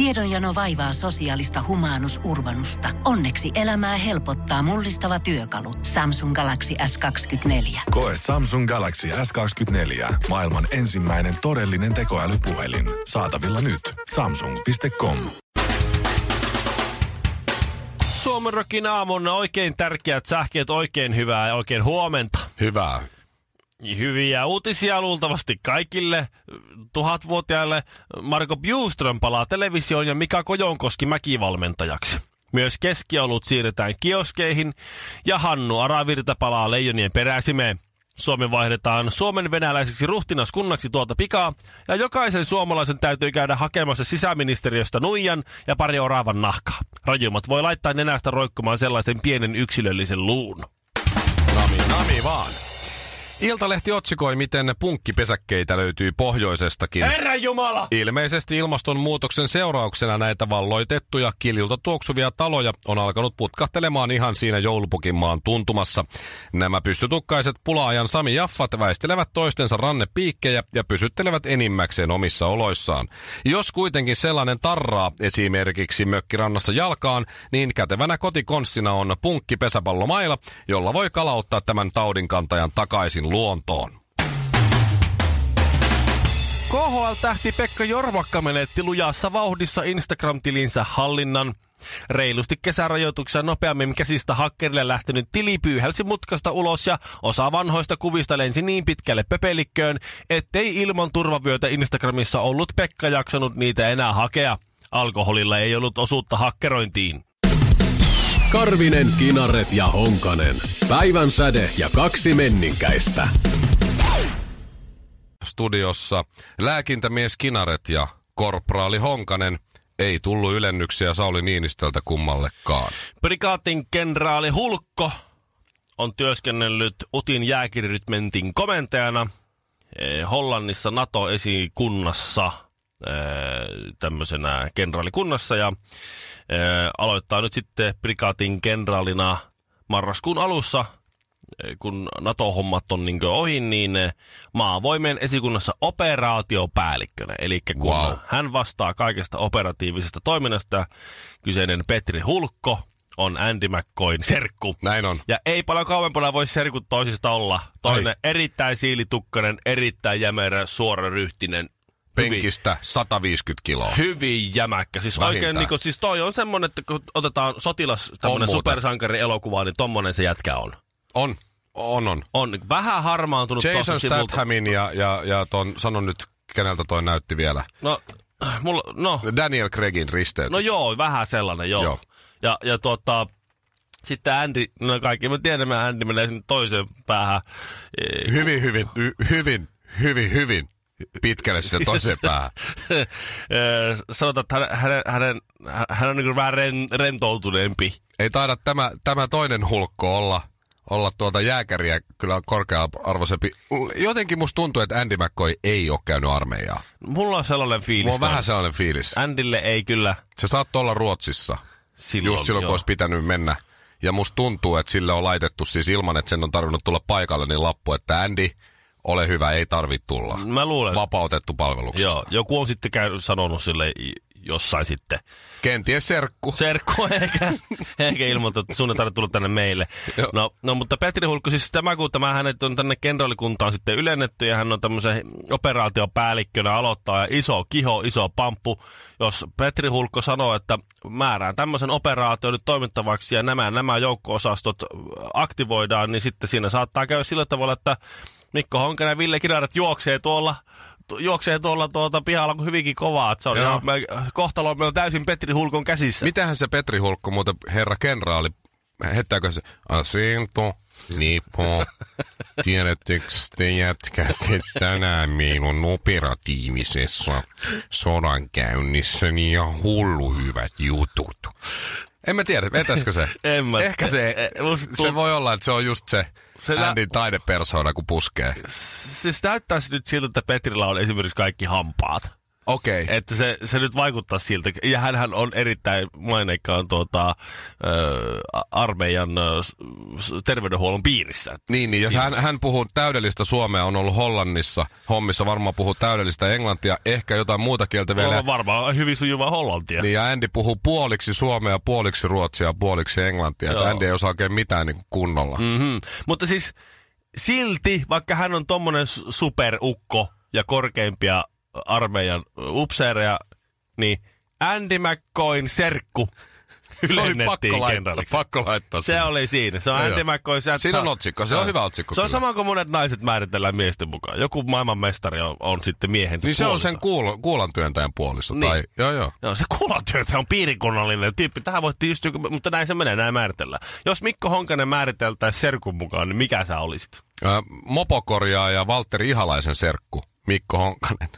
Tiedonjano vaivaa sosiaalista humanus urbanusta. Onneksi elämää helpottaa mullistava työkalu. Samsung Galaxy S24. Koe Samsung Galaxy S24. Maailman ensimmäinen todellinen tekoälypuhelin. Saatavilla nyt. Samsung.com. Suomen aamun oikein tärkeät sähkeet, oikein hyvää ja oikein huomenta. Hyvää. Hyviä uutisia luultavasti kaikille tuhatvuotiaille. Marko Bjuström palaa televisioon ja Mika Kojonkoski mäkivalmentajaksi. Myös keskiolut siirretään kioskeihin ja Hannu Aravirta palaa leijonien peräsimeen. Suomi vaihdetaan Suomen venäläiseksi ruhtinaskunnaksi tuolta pikaa, ja jokaisen suomalaisen täytyy käydä hakemassa sisäministeriöstä nuijan ja pari oravan nahkaa. Rajummat voi laittaa nenästä roikkumaan sellaisen pienen yksilöllisen luun. Nami, nami vaan. Iltalehti otsikoi, miten punkkipesäkkeitä löytyy pohjoisestakin. Herra Jumala! Ilmeisesti ilmastonmuutoksen seurauksena näitä valloitettuja kiljulta tuoksuvia taloja on alkanut putkahtelemaan ihan siinä joulupukinmaan tuntumassa. Nämä pystytukkaiset pulaajan Sami Jaffat väistelevät toistensa rannepiikkejä ja pysyttelevät enimmäkseen omissa oloissaan. Jos kuitenkin sellainen tarraa esimerkiksi mökkirannassa jalkaan, niin kätevänä kotikonstina on punkkipesäpallomaila, jolla voi kalauttaa tämän taudinkantajan takaisin luontoon. KHL-tähti Pekka Jormakka menetti lujassa vauhdissa Instagram-tilinsä hallinnan. Reilusti kesärajoituksia nopeammin käsistä hakkerille lähtenyt tili pyyhälsi mutkasta ulos ja osa vanhoista kuvista lensi niin pitkälle pöpelikköön, ettei ilman turvavyötä Instagramissa ollut Pekka jaksanut niitä enää hakea. Alkoholilla ei ollut osuutta hakkerointiin. Karvinen, Kinaret ja Honkanen. Päivän säde ja kaksi menninkäistä. Studiossa lääkintämies Kinaret ja korporaali Honkanen ei tullut ylennyksiä Sauli Niinistöltä kummallekaan. Prikaatin kenraali Hulkko on työskennellyt Utin jääkirirytmentin komentajana eh, Hollannissa NATO-esikunnassa tämmöisenä kenraalikunnassa ja eh, aloittaa nyt sitten prikaatin kenraalina marraskuun alussa eh, kun NATO-hommat on niin ohi, niin maavoimien esikunnassa operaatiopäällikkönä. Eli kun Wow. hän vastaa kaikesta operatiivisesta toiminnasta, kyseinen Petri Hulkko on Andy McCoyn serkku. Näin on. Ja ei paljon kauempana voi serkut toisista olla. Toinen Ai. erittäin siilitukkainen, erittäin jämerä, suoraryhtinen. Penkistä 150 kiloa. Hyvin jämäkkä. Siis Vähintään. oikein niinku, siis toi on semmonen, että kun otetaan sotilas, tämmönen supersankari elokuva, niin tommonen se jätkä on. On, on, on. On vähän harmaantunut Jason. Stathamin ja, ja, ja ton, sanon nyt, keneltä toi näytti vielä. No, mulla, no, Daniel Craigin risteytys. no joo, vähän sellainen, joo. Joo. Ja, ja tuota, sitten Andy, no kaikki me tiedämme, Andy menee sinne toiseen päähän. Hyvin, hyvin, hy, hyvin, hyvin, hyvin pitkälle sinne toiseen päähän. Sanotaan, että hänen, hänen, hänen, hän on niin vähän ren, rentoutuneempi. Ei taida tämä, tämä toinen hulkko olla, olla tuota jääkäriä kyllä korkea-arvoisempi. Jotenkin musta tuntuu, että Andy McCoy ei ole käynyt armeijaa. Mulla on sellainen fiilis. Mulla on vähän sellainen fiilis. Andylle ei kyllä Se saattoi olla Ruotsissa. silloin. just silloin, joo. kun olisi pitänyt mennä. Ja musta tuntuu, että sille on laitettu siis ilman, että sen on tarvinnut tulla paikalle, niin lappu, että Andy, ole hyvä, ei tarvitse tulla. Mä luulen. Vapautettu palveluksesta. Joo, joku on sitten käy, sanonut sille jossain sitten. Kenties serkku. Serkku eikä, eikä ilmoittaa, että sun ei tarvitse tulla tänne meille. Joo. No, no, mutta Petri Hulkko, siis tämä kun tämä hänet on tänne kenraalikuntaan sitten ylennetty ja hän on tämmöisen operaatiopäällikkönä aloittaa ja iso kiho, iso pamppu. Jos Petri Hulkko sanoo, että määrään tämmöisen operaation nyt toimittavaksi ja nämä, nämä joukko-osastot aktivoidaan, niin sitten siinä saattaa käydä sillä tavalla, että Mikko Honkanen ja Ville Kinaret juoksee tuolla tu- juoksee tuolla tuota pihalla kuin hyvinkin kovaa. että Se on Joo. ihan, me, kohtalo on täysin Petri Hulkon käsissä. Mitähän se Petri Hulkko muuten, herra kenraali, heittääkö se asinto, nipo, tiedättekö te jätkät, että tänään meillä on operatiivisessa sodankäynnissä ja hullu hyvät jutut. En mä tiedä, vetäisikö se? En mä- Ehkä se, e- e- musta se voi olla, että se on just se, Se se nä- Andin taidepersona, kun puskee. Siis näyttäisi nyt siltä, että Petrillä on esimerkiksi kaikki hampaat. Okei. Okay. Että se, se nyt vaikuttaa siltä. Ja hänhän on erittäin maineikkaan tuota, ö, armeijan ö, terveydenhuollon piirissä. Niin, niin, jos hän, hän puhuu täydellistä suomea, on ollut Hollannissa hommissa, varmaan puhuu täydellistä englantia, ehkä jotain muuta kieltä vielä. On varmaan hyvin sujuvaa hollantia. Niin, ja Andy puhuu puoliksi suomea, puoliksi ruotsia, puoliksi englantia. Että Joo. Andy ei osaa oikein mitään niin kunnolla. Mm. Mm-hmm. Mutta siis silti, vaikka hän on tommonen su- superukko ja korkeimpia armeijan upseereja, niin Andy McCoyn serkku Se oli ylennettiin pakko laittaa, pakko laittaa Se sinne. oli siinä. Se on Andy. McCoy. Siinä on otsikko, se on hyvä otsikko Se on sama kuin monet naiset määritellään miesten mukaan. Joku maailmanmestari on, on sitten miehensä Niin se on sen kuul, kuulan työntäjän puoliso. Niin. Tai, joo, joo. Joo, se kuulatyötä on piirikunnallinen tyyppi. Tähän voitti just joku, mutta näin se menee, näin määritellään. Jos Mikko Honkanen määriteltäisiin serkun mukaan, niin mikä sä olisit? Ö, mopokorjaa ja Valtteri Ihalaisen serkku, Mikko Honkanen.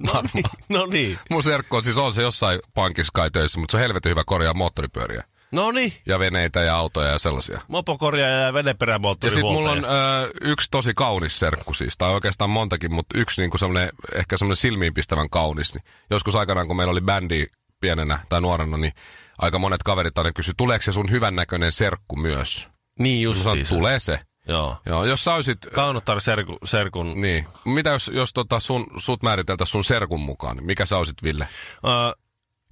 No niin. No niin. Mun serkku on siis on se jossain pankissa kai töissä, mutta se on helvetin hyvä korjaa moottoripyöriä. No niin. Ja veneitä ja autoja ja sellaisia. Mopokorjaaja ja Ja veneperämoottori sitten mulla on ö, yksi tosi kaunis serkku siis, tai oikeastaan montakin, mutta yksi niinku semmonen, ehkä semmoinen silmiinpistävän kaunis. Niin joskus aikanaan, kun meillä oli bändi pienenä tai nuorena, niin aika monet kaverit aina kysyi, tuleeko se sun hyvännäköinen serkku myös? Niin sanoin, justiin. tulee se. Joo. Joo, jos sä olisit... Kaunottar serku, serkun. Niin. Mitä jos, jos tota sun, sut määriteltäisiin sun serkun mukaan, niin mikä sä olisit, Ville? Ö,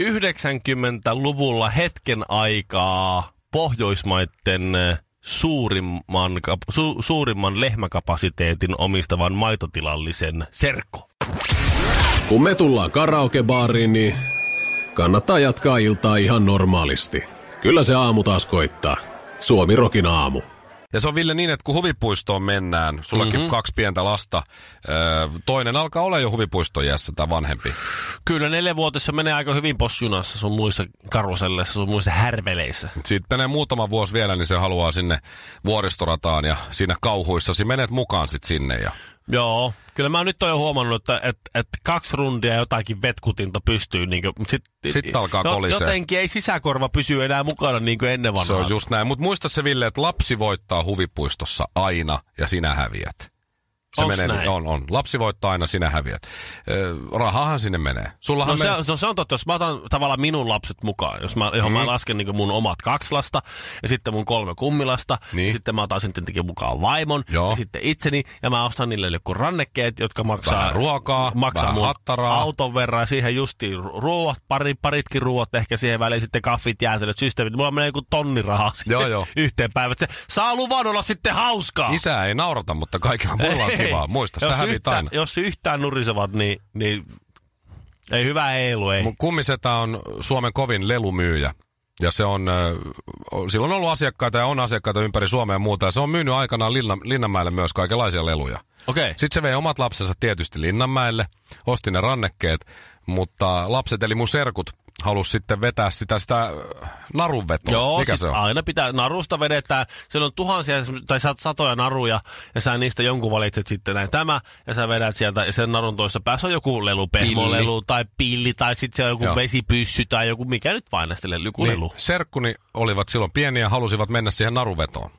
90-luvulla hetken aikaa Pohjoismaiden suurimman, su, suurimman lehmäkapasiteetin omistavan maitotilallisen serkku. Kun me tullaan karaokebaariin, niin kannattaa jatkaa iltaa ihan normaalisti. Kyllä se aamu taas koittaa. Suomi Rokin aamu. Ja se on Ville niin, että kun huvipuistoon mennään, sullakin mm-hmm. kaksi pientä lasta, toinen alkaa olla jo huvipuistojässä tai vanhempi. Kyllä neljävuotisessa menee aika hyvin posjunassa sun muissa karuselleissa, sun muissa härveleissä. Siitä menee muutama vuosi vielä, niin se haluaa sinne vuoristorataan ja siinä kauhuissasi menet mukaan sit sinne. Ja... Joo, kyllä mä nyt oon jo huomannut, että et, et kaksi rundia jotakin vetkutinta pystyy. Niin kuin, sit, Sitten alkaa kolisee. Jotenkin ei sisäkorva pysy enää mukana niin kuin ennen Se vanhaa. on just näin. Mutta muista se Ville, että lapsi voittaa huvipuistossa aina ja sinä häviät. Se Onks menee, näin? on, on. Lapsi voittaa aina, sinä häviät. Ö, rahahan sinne menee. Sullahan No se, menee... se, se on totta, jos mä otan tavallaan minun lapset mukaan, jos mä, johon mm. mä lasken niin mun omat kaksi lasta ja sitten mun kolme kummilasta, Niin. ja sitten mä otan sitten tietenkin mukaan vaimon Joo. ja sitten itseni ja mä ostan niille joku rannekkeet, jotka maksaa, Vähän ruokaa, maksaa vähän mun hattaraa. auton verran ja siihen justiin ru- ruoat, pari, paritkin ruoat ehkä siihen väliin, sitten kaffit, jäätelöt, systeemit. Mulla menee joku tonni rahaa siihen Joo, joo. yhteen päivään. Se saa luvan olla sitten hauskaa. Isä ei naurata, mutta kaikilla muilla on Ei. kivaa. Muista, sä jos hävit yhtään, aina. Jos yhtään nurisevat, niin, niin ei hyvä heilu, ei. Mun kummisetä on Suomen kovin lelumyyjä. Ja se on, silloin on ollut asiakkaita ja on asiakkaita ympäri Suomea ja muuta. Ja se on myynyt aikanaan Linna, Linnanmäelle myös kaikenlaisia leluja. Okei. Okay. Sitten se vei omat lapsensa tietysti Linnanmäelle, osti ne rannekkeet, mutta lapset eli mun serkut halusi sitten vetää sitä, sitä äh, narunvetoa. Joo, Mikä se on? aina pitää, narusta vedetään, siellä on tuhansia tai sat- satoja naruja, ja sä niistä jonkun valitset sitten näin tämä, ja sä vedät sieltä, ja sen narun toisessa päässä on joku lelu, pehmolelu tai pilli, tai sitten se on joku Joo. vesipyssy, tai joku, mikä nyt vain näistä lelu. Niin, serkkuni olivat silloin pieniä ja halusivat mennä siihen naruvetoon.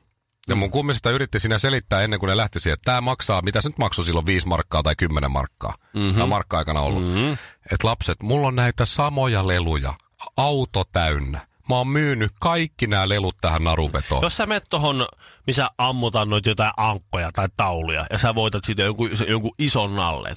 Ja Mm. mun kummisesta yritti siinä selittää ennen kuin ne lähti siihen, että tämä maksaa, mitä se nyt maksoi silloin, 5 markkaa tai 10 markkaa. Mm-hmm. Tämä markka-aikana ollut. Mm-hmm. Että lapset, mulla on näitä samoja leluja, auto täynnä. Mä oon myynyt kaikki nämä lelut tähän naruvetoon. Jos sä menet tohon, missä ammutaan noita jotain ankkoja tai tauluja, ja sä voitat siitä jonkun, jonkun ison nallen,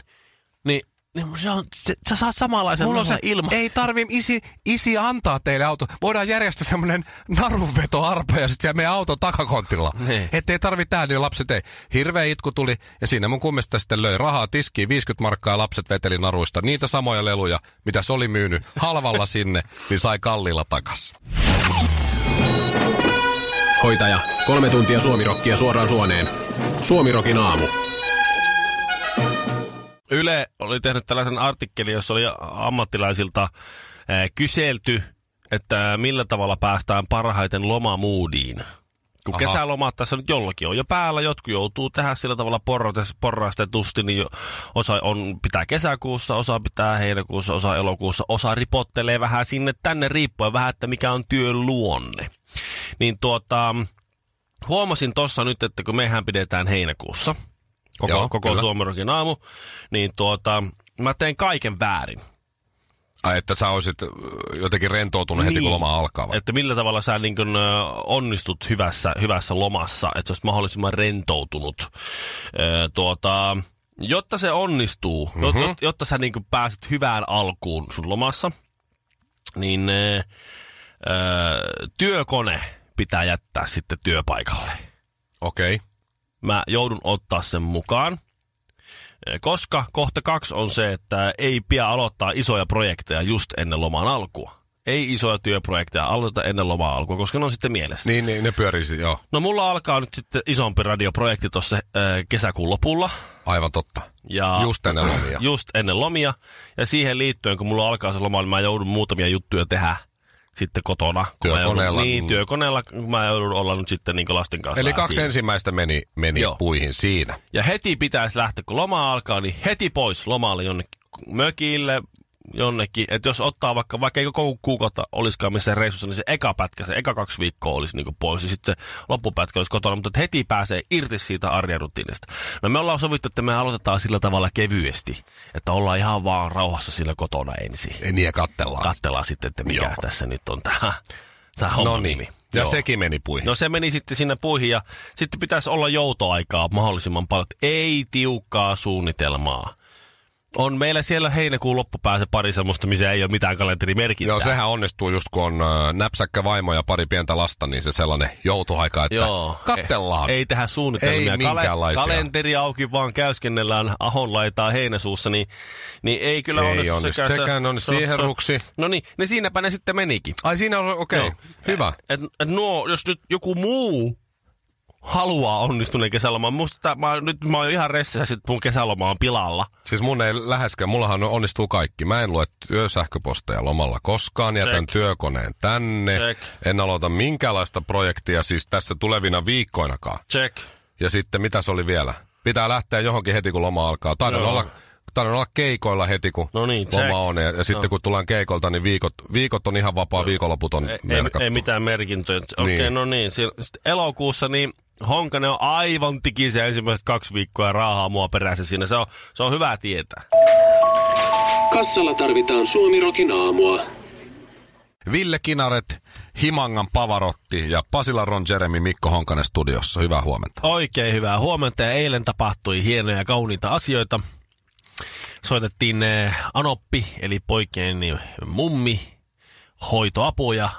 niin, se on, se, sä saat samanlaisen Mulla on se, ilma. ei tarvi isi, isi antaa teille auto. Voidaan järjestää semmoinen narunvetoarpa ja sitten meidän auton takakontilla. Niin. Ettei tarvi tähän, niin lapset ei. Hirveä itku tuli ja siinä mun kummista sitten löi rahaa tiskiin 50 markkaa ja lapset veteli naruista. Niitä samoja leluja, mitä se oli myynyt halvalla sinne, niin sai kalliilla takas. Hoitaja, kolme tuntia suomirokkia suoraan suoneen. Suomirokin aamu. Yle oli tehnyt tällaisen artikkelin, jossa oli ammattilaisilta eh, kyselty, että millä tavalla päästään parhaiten lomamuudiin. Kun Aha. kesälomat tässä nyt jollakin on jo päällä, jotkut joutuu tehdä sillä tavalla porrastetusti, niin osa on, pitää kesäkuussa, osa pitää heinäkuussa, osa elokuussa, osa ripottelee vähän sinne tänne riippuen vähän, että mikä on työn luonne. Niin tuota, huomasin tuossa nyt, että kun mehän pidetään heinäkuussa, koko, Joo, koko kyllä. Suomerokin aamu, niin tuota, mä teen kaiken väärin. Ai, että sä olisit jotenkin rentoutunut heti, kun loma alkaa vai? Että millä tavalla sä niin kun, onnistut hyvässä, hyvässä lomassa, että sä olisit mahdollisimman rentoutunut. Ö, tuota, jotta se onnistuu, mm-hmm. jotta, jotta sä niin pääset hyvään alkuun sun lomassa, niin ö, ö, työkone pitää jättää sitten työpaikalle. Okei. Okay. Mä joudun ottaa sen mukaan. Eh, Koska kohta kaksi on se, että ei pian aloittaa isoja projekteja just ennen loman alkua. Ei isoja työprojekteja aloita ennen lomaa alkua, koska ne on sitten mielessä. Niin, niin, ne pyörisi, joo. No mulla alkaa nyt sitten isompi radioprojekti tuossa äh, kesäkuun lopulla. Aivan totta. Ja Just ennen lomia. Just ennen lomia. Ja siihen liittyen, kun mulla alkaa se loma, niin mä joudun muutamia juttuja tehdä sitten kotona. kun Työkoneella. Joudun, niin, työkoneella, kun mä joudun olla nyt sitten niin lasten kanssa. Eli kaksi siinä. ensimmäistä meni, meni Joo. puihin siinä. Ja heti pitäisi lähteä, kun loma alkaa, niin heti pois lomalle jonnekin mökille, jonnekin. Että jos ottaa vaikka, vaikka ei koko kuukautta olisikaan missään reissussa, niin se eka pätkä, se eka kaksi viikkoa olisi niin pois. Ja sitten se loppupätkä olisi kotona, mutta heti pääsee irti siitä arjen rutiinista. No me ollaan sovittu, että me aloitetaan sillä tavalla kevyesti, että ollaan ihan vaan rauhassa sillä kotona ensin. Ei niin ja kattellaan. Katsellaan sitten, että mikä Joo. tässä nyt on tämä, tämä homma no niin. nimi. Ja Joo. sekin meni puihin. No se meni sitten sinne puihin ja sitten pitäisi olla joutoaikaa mahdollisimman paljon. Ei tiukkaa suunnitelmaa. On meillä siellä heinäkuun loppupäässä pari semmoista, missä ei ole mitään kalenterimerkintää. Joo, sehän onnistuu just kun on äh, näpsäkkä vaimo ja pari pientä lasta, niin se sellainen joutuaika, että Joo. kattellaan. Ei tehdä suunnitelmia. Ei minkäänlaisia. kalenteri auki, vaan käyskennellään ahon laitaa heinäsuussa, niin, niin ei kyllä Ei onnistu onnistu. sekään. se- Sekään on siihen ruksi. No niin, niin siinäpä ne sitten menikin. Ai siinä on, okei, okay. Hyvä. Et, et nuo, jos nyt joku muu haluaa onnistuneen kesäloman, musta mä, nyt mä oon ihan ressissä, että mun kesäloma on pilalla. Siis mun ei läheskään, mullahan onnistuu kaikki. Mä en lue työsähköposteja lomalla koskaan, jätän Check. työkoneen tänne. Check. En aloita minkäänlaista projektia siis tässä tulevina viikkoinakaan. Check. Ja sitten mitä se oli vielä? Pitää lähteä johonkin heti kun loma alkaa. Taidan Joo. olla Taidan olla keikoilla heti, kun No niin, loma check. on. Ja, ja sitten kun tullaan keikolta, niin viikot, viikot on ihan vapaa, viikonloput on Ei, ei, merkattu. ei mitään merkintöjä. Okei, okay, Niin. no niin. Sitten elokuussa niin Honkanen on aivan tikisen ensimmäiset kaksi viikkoa ja raahaa mua perässä siinä. Se on, se on hyvä tietää. Kassalla tarvitaan Suomirokin aamua. Ville Kinaret, Himangan Pavarotti ja Pasila Ron Jeremy Mikko Honkanen studiossa. Hyvää huomenta. Oikein hyvää huomenta ja eilen tapahtui hienoja ja kauniita asioita. Soitettiin eh, Anoppi, eli poikien niin, mummi, hoitoapuja.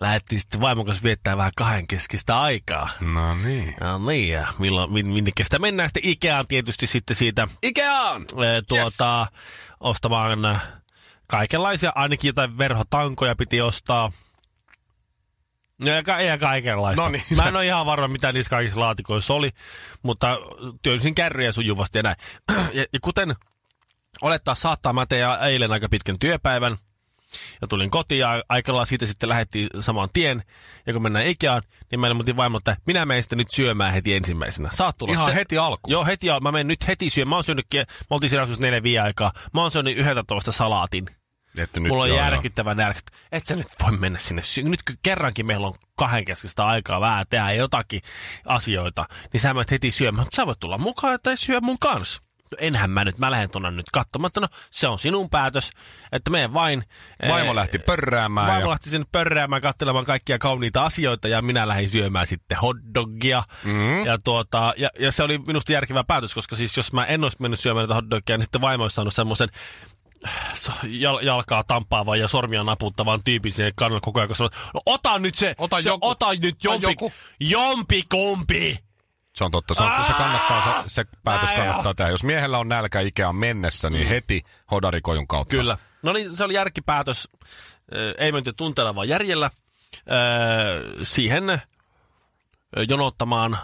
Lähdettiin sitten vaimon kanssa viettää vähän kahdenkeskistä aikaa. No niin. Ja niin, ja milloin, min, minnekä sitä mennään sitten Ikeaan tietysti sitten siitä Ikeaan! eh, tuota, ostamaan eh, kaikenlaisia, ainakin jotain verhotankoja piti ostaa. Ja, ka- ja kaikenlaista. No niin. Mä en ole ihan varma, mitä niissä kaikissa laatikoissa oli, mutta työnsin kärryjä sujuvasti ja näin. Ja, ja kuten olettaa saattaa, mä tein eilen aika pitkän työpäivän, ja tulin kotiin ja aika lailla siitä sitten lähdettiin saman tien. Ja kun mennään Ikeaan, niin mä ilmoitin vaimo, että minä menen sitten nyt syömään heti ensimmäisenä. Saat tulla Ihan se- heti alkuun. Joo, heti al- Mä menen nyt heti syömään. Mä oon syönyt, me oltiin siellä neljä viiden aikaa. Mä oon syönyt 11 salaatin. Että nyt, Mulla on joo, järkyttävä nälkä. Et sä nyt voi mennä sinne. Nyt kun kerrankin meillä on kahdenkeskistä aikaa vähän tehdä jotakin asioita, niin sä menet heti syömään. Sä voit tulla mukaan tai syö mun kanssa. No enhän mä nyt, mä lähden tuonne nyt katsomaan, no se on sinun päätös, että menen vain. joo. Vaimo eh, lähti pörräämään. Vaimo ja... lähti sinne pörräämään, katselemaan kaikkia kauniita asioita ja minä lähdin syömään sitten hotdogia. Mm. Ja, tuota, ja, ja, se oli minusta järkevä päätös, koska siis jos mä en olisi mennyt syömään näitä hotdogia, niin sitten vaimo olisi saanut semmoisen jal- jalkaa tampaavan ja sormia naputtavan tyypin sinne kannalle koko ajan, kun sanoo, no ota nyt se, Ota se joku. ota nyt jompi, jompi kumpi. Se on totta. Se, on, se kannattaa, se, se päätös Ää! kannattaa tehdä. Jos miehellä on nälkä Ikeaan mennessä, niin heti hodarikojon kautta. Kyllä. No niin, se oli järkipäätös. Ei menty tunteella, vaan järjellä. Siihen jonottamaan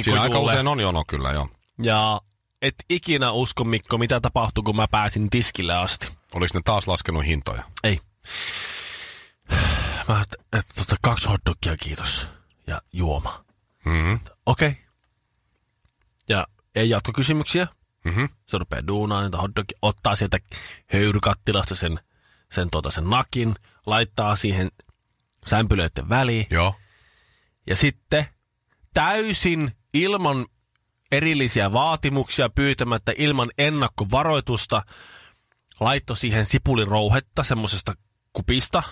Siinä aika usein on jono kyllä, joo. Ja et ikinä usko, Mikko, mitä tapahtui, kun mä pääsin tiskille asti. Olis ne taas laskenut hintoja? Ei. Mä et, et, tota, kaksi hotdogia, kiitos. Ja juoma. Mm-hmm. Okei. Okay. Ja ei jatkokysymyksiä. Mm-hmm. Se rupeaa duunaan niitä hotdogia, ottaa sieltä höyrykattilasta sen, sen, tota, sen nakin, laittaa siihen sämpylöiden väliin. Joo. Ja sitten täysin ilman erillisiä vaatimuksia pyytämättä ilman ennakkovaroitusta. Laitto siihen sipulirouhetta semmoisesta kupista.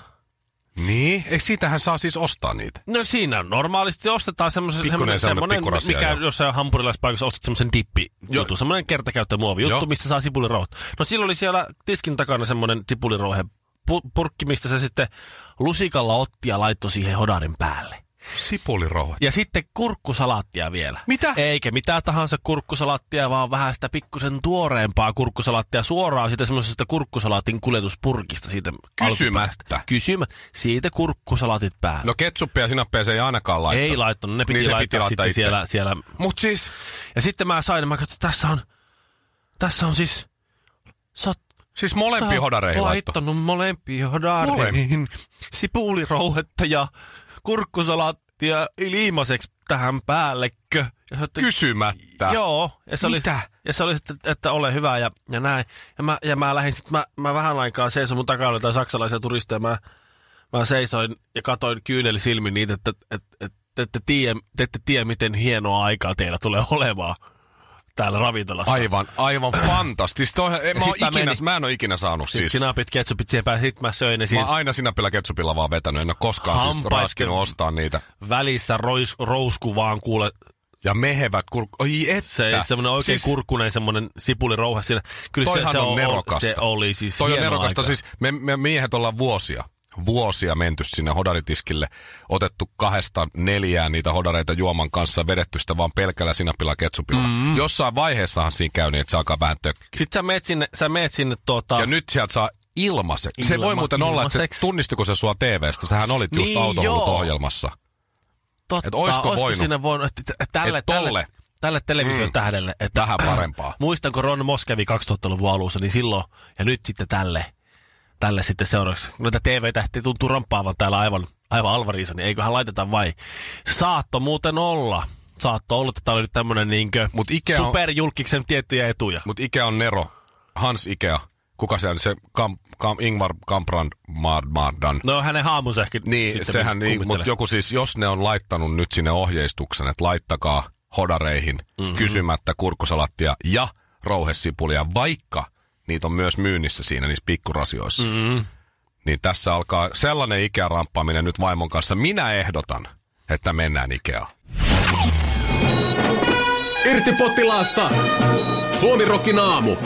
Niin, eikö siitähän saa siis ostaa niitä? No siinä normaalisti ostetaan semmoisen, semmoinen, mikä joo. jossain hampurilaispaikassa ostat semmoisen dippi juttu, semmoinen kertakäyttömuovi juttu, Joo. mistä saa sipulirouhet. No silloin oli siellä tiskin takana semmoinen sipulirouhe pu- purkki, mistä se sitten lusikalla otti ja laittoi siihen hodarin päälle. Sipulirouhet. Ja sitten kurkkusalaattia vielä. Mitä? Eikä mitään tahansa kurkkusalaattia, vaan vähän sitä pikkusen tuoreempaa kurkkusalaattia suoraan siitä semmoisesta kurkkusalaatin kuljetuspurkista siitä Kysymättä. Kysymä. Siitä kurkkusalaatit päälle. No ketsuppia ja sinappia se ei ainakaan laittanut. Ei laittanut, ne piti Niin laittaa, piti laittaa sitten itse. siellä, siellä. Mut siis, Ja sitten mä sain, mä katsoin, tässä on, tässä on siis, sä oot, siis molempiin oot hodareihin laitto. laittanut molempiin hodareihin sipulirouhetta ja kurkkusalaattia liimaseksi tähän päällekö. Ja Kysymättä. Joo, ja se oli, Mitä? ja se oli sitten, että ole hyvä ja, ja näin. Ja mä, ja mä lähdin sitten, mä, mä vähän aikaa seisoin mun takana jotain saksalaisia turisteja, mä, mä seisoin ja katoin kyyneli silmin niitä, että et, et, te ette tiedä, te ette tiedä, miten hienoa aikaa teillä tulee olemaan täällä ravintolassa. Aivan, aivan fantastista. Toi, en, mä, oon sit mä ikinä, menin- mä en ole ikinä saanut Siis. siis. Sinapit, ketsupit siihen päälle, sit mä söin ne Mä siinä oon aina sinapilla ketsupilla vaan vetänyt. En ole koskaan siis Hampaitten- raskinut ostaa niitä. välissä rois, rousku vaan kuule, Ja mehevät kurk... Oi että. se semmoinen oikein siis, kurkkunen semmoinen sipulirouhe siinä. Kyllä se, se, on on, nerokasta. se oli siis Toi on nerokasta. aika. Siis me, me miehet ollaan vuosia, vuosia menty sinne hodaritiskille, otettu kahdesta neljään niitä hodareita juoman kanssa, vedetty sitä vaan pelkällä sinapilla ketsupilla. Mm. Jossain vaiheessahan siinä käy niin, että se alkaa vähän tökkiä. Sitten sä meet sinne, sä meet sinne tuota... Ja nyt sieltä saa ilmaiseksi. se Ilma- voi muuten olla, että se, tunnistiko se sua TVstä? Sähän olit just Niin, autohullut joo. ohjelmassa. Totta, Et oisko voinut? Sinne voinut että tälle, Et tolle. tälle, tälle television Mm. tähdelle. Että, Vähän parempaa. Muistanko Ron Moskevi 2000-luvun alussa, niin silloin, ja nyt sitten tälle, tälle sitten seuraavaksi. Noita TV-tähtiä tuntuu ramppaavan täällä aivan, aivan alvariisa, niin eiköhän laiteta vai. Saatto muuten olla. Saatto olla, että tää oli nyt tämmönen niinkö Mut Ikea on- superjulkiksen tiettyjä etuja. Mutta Ikea on Nero. Hans Ikea. Kuka se on? Se Kam, Kam, Ingvar Kamprand Mard, Mardan. No hänen haamunsa ehkä Niin, sehän niin, mutta joku siis, jos ne on laittanut nyt sinne ohjeistuksen, että laittakaa hodareihin mm-hmm. kysymättä kurkkusalattia ja rouhesipulia, vaikka niitä on myös myynnissä siinä niissä pikkurasioissa. Mm-hmm. Niin tässä alkaa sellainen ikäramppaaminen nyt vaimon kanssa. Minä ehdotan, että mennään Ikeaan. Irti potilaasta! Suomi Rokin aamu.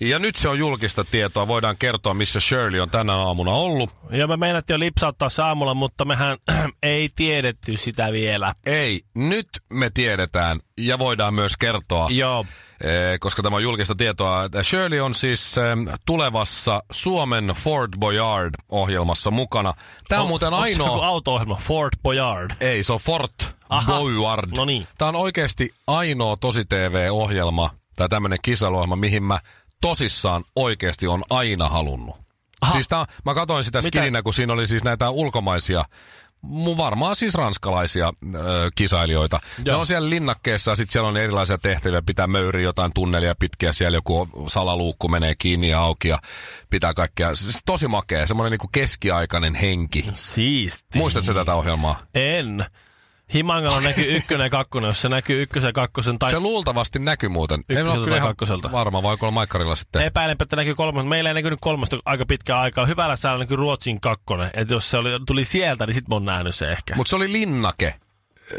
Ja nyt se on julkista tietoa. Voidaan kertoa, missä Shirley on tänä aamuna ollut. Ja me meinattiin jo lipsauttaa se aamulla, mutta mehän ei tiedetty sitä vielä. Ei, nyt me tiedetään ja voidaan myös kertoa, Joo. eh, koska tämä on julkista tietoa. Shirley on siis eh, tulevassa Suomen Ford Boyard-ohjelmassa mukana. Tämä on, muuten onks se joku ainoa... auto-ohjelma? Ford Boyard. Ei, se on Fort Aha. Boyard. No niin. Tämä on oikeasti ainoa tosi TV-ohjelma tai tämmöinen kisailuohjelma, mihin mä tosissaan oikeasti on aina halunnut. Aha. Siis tää, mä katsoin sitä Mitä? skininä, kun siinä oli siis näitä ulkomaisia, varmaan siis ranskalaisia ö, kisailijoita. Joo. Ne on siellä linnakkeessa ja sitten siellä on erilaisia tehtäviä, pitää möyriä jotain tunnelia pitkiä, siellä joku salaluukku menee kiinni ja auki ja pitää kaikkea. Siis tosi makea, semmoinen niinku keskiaikainen henki. Siisti. Muistatko tätä ohjelmaa? En. Himangalla näkyy ykkönen ja kakkonen, jos se näkyy ykkösen ja kakkosen tai... Se luultavasti näkyy muuten. En ole kyllä kakkoselta? varma, voiko olla Maikkarilla sitten. Epäilenpä, että näkyy kolmas. Meillä ei näkynyt kolmasta aika pitkää aikaa. Hyvällä säällä näkyy Ruotsin kakkonen. Että jos se oli, tuli sieltä, niin sit mä oon nähnyt se ehkä. Mutta se oli Linnake, eh,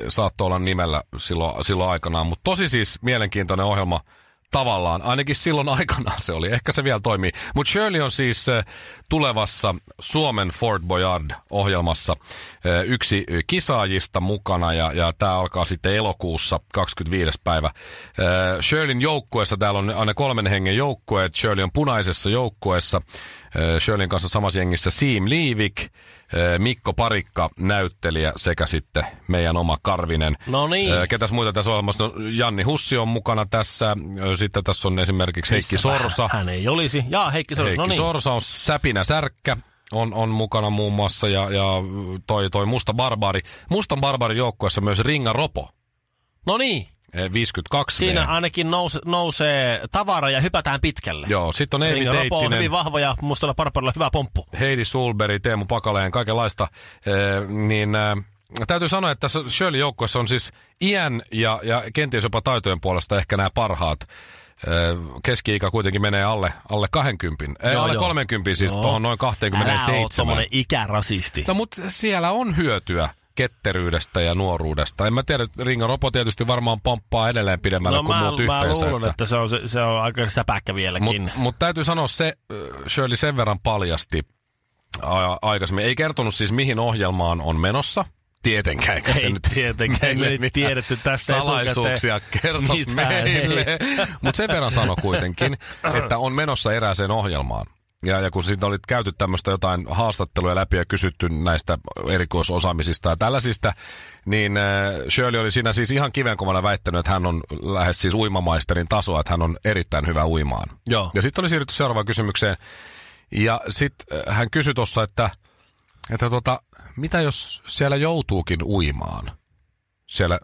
saattoi olla nimellä silloin, silloin aikanaan. Mutta tosi siis mielenkiintoinen ohjelma tavallaan. Ainakin silloin aikanaan se oli. Ehkä se vielä toimii. Mutta Shirley on siis eh, tulevassa Suomen Fort Boyard-ohjelmassa eh, yksi eh, kisaajista mukana. Ja, ja tämä alkaa sitten elokuussa 25. päivä. Shirleyn joukkueessa, täällä on aina kolmen hengen joukkue. Shirley on punaisessa joukkueessa. Shirleyn kanssa samassa jengissä Siim Liivik, Mikko Parikka, näyttelijä sekä sitten meidän oma Karvinen. No niin. Ketäs muita tässä ohjelmassa? No, Janni Hussi on mukana tässä. Sitten tässä on esimerkiksi Heikki Missäpä Sorsa. Hän ei olisi. Jaa, Heikki Sorsa. Heikki no niin. Sorsa on Säpinä Särkkä. On, on mukana muun muassa ja, ja toi, toi Musta Barbari. Mustan Barbarin joukkueessa myös Ringa Ropo. No niin. Eh, 52 Siinä V. ainakin nouse, nousee tavara ja hypätään pitkälle. Joo, sitten on Eevi Ringa Ropo on Teittinen. hyvin vahva ja mustalla parparilla hyvä pomppu. Heidi Sulberg, Teemu Pakaleen, kaikenlaista, eh, niin eh, täytyy sanoa, että tässä Shirley joukkueessa on siis iän ja, ja kenties jopa taitojen puolesta ehkä nämä parhaat. Keski-ikä kuitenkin menee alle, alle 20, ei, Joo, alle joo. 30 siis Joo. tuohon noin Älä oo 27. tommonen ikärasisti. No mutta siellä on hyötyä ketteryydestä ja nuoruudesta. En mä tiedä, Ringo Ropo tietysti varmaan pomppaa edelleen pidemmälle No kuin mä, muut mä yhteensä. luulen, että se on, se, se on aika säpäkkä vieläkin. Mutta mut täytyy sanoa se, Shirley sen verran paljasti a- aikaisemmin. Ei kertonut siis mihin ohjelmaan on menossa. Tietenkään, eikä se Ei nyt tietenkään, ei me meille mitään tiedetty tästä salaisuuksia Mitään, meille. ei. Mutta sen verran sano kuitenkin, että on menossa erääseen ohjelmaan. Ja, ja kun siitä olit käyty tämmöistä jotain haastatteluja läpi ja kysytty näistä erikoisosaamisista ja tällaisista, niin äh, Shirley oli siinä siis ihan kivenkovana väittänyt, että hän on lähes siis uimamaisterin tasoa, että hän on erittäin hyvä uimaan. Joo. Ja sitten oli siirrytty seuraavaan kysymykseen. Ja sitten hän kysyi tuossa, että, että tota, mitä jos siellä joutuukin uimaan? Siellä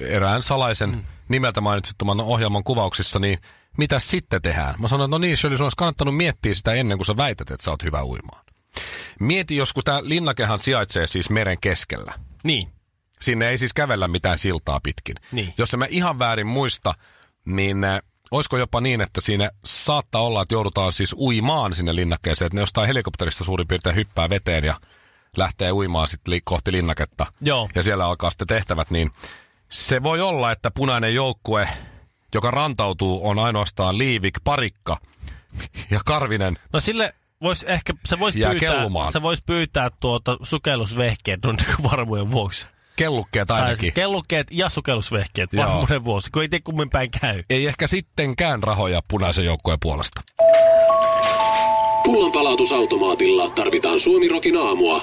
erään salaisen mm. nimeltä mainitsettoman ohjelman kuvauksissa, niin mitä sitten tehdään? Mä sanoin, että no niin, Shirley, sun olisi kannattanut miettiä sitä ennen kuin sä väität, että sä oot hyvä uimaan. Mieti, jos kun tämä linnakehan sijaitsee siis meren keskellä. Niin. Sinne ei siis kävellä mitään siltaa pitkin. Niin. Jos en mä ihan väärin muista, niin äh, olisiko jopa niin, että siinä saattaa olla, että joudutaan siis uimaan sinne linnakkeeseen, että ne jostain helikopterista suurin piirtein hyppää veteen ja lähtee uimaan sitten li- kohti linnaketta. Joo. Ja siellä alkaa sitten tehtävät, niin se voi olla, että punainen joukkue, joka rantautuu, on ainoastaan Liivik, Parikka ja Karvinen. No sille vois ehkä, se voisi pyytää, kellumaan. se vois pyytää tuota sukellusvehkeet no, niin varmuuden vuoksi. Kellukkeet Saisi ainakin. kellukkeet ja sukellusvehkeet varmuuden vuoksi, kun ei tiedä kummin päin käy. Ei ehkä sittenkään rahoja punaisen joukkueen puolesta. Pullonpalautusautomaatilla tarvitaan Suomirokin aamua.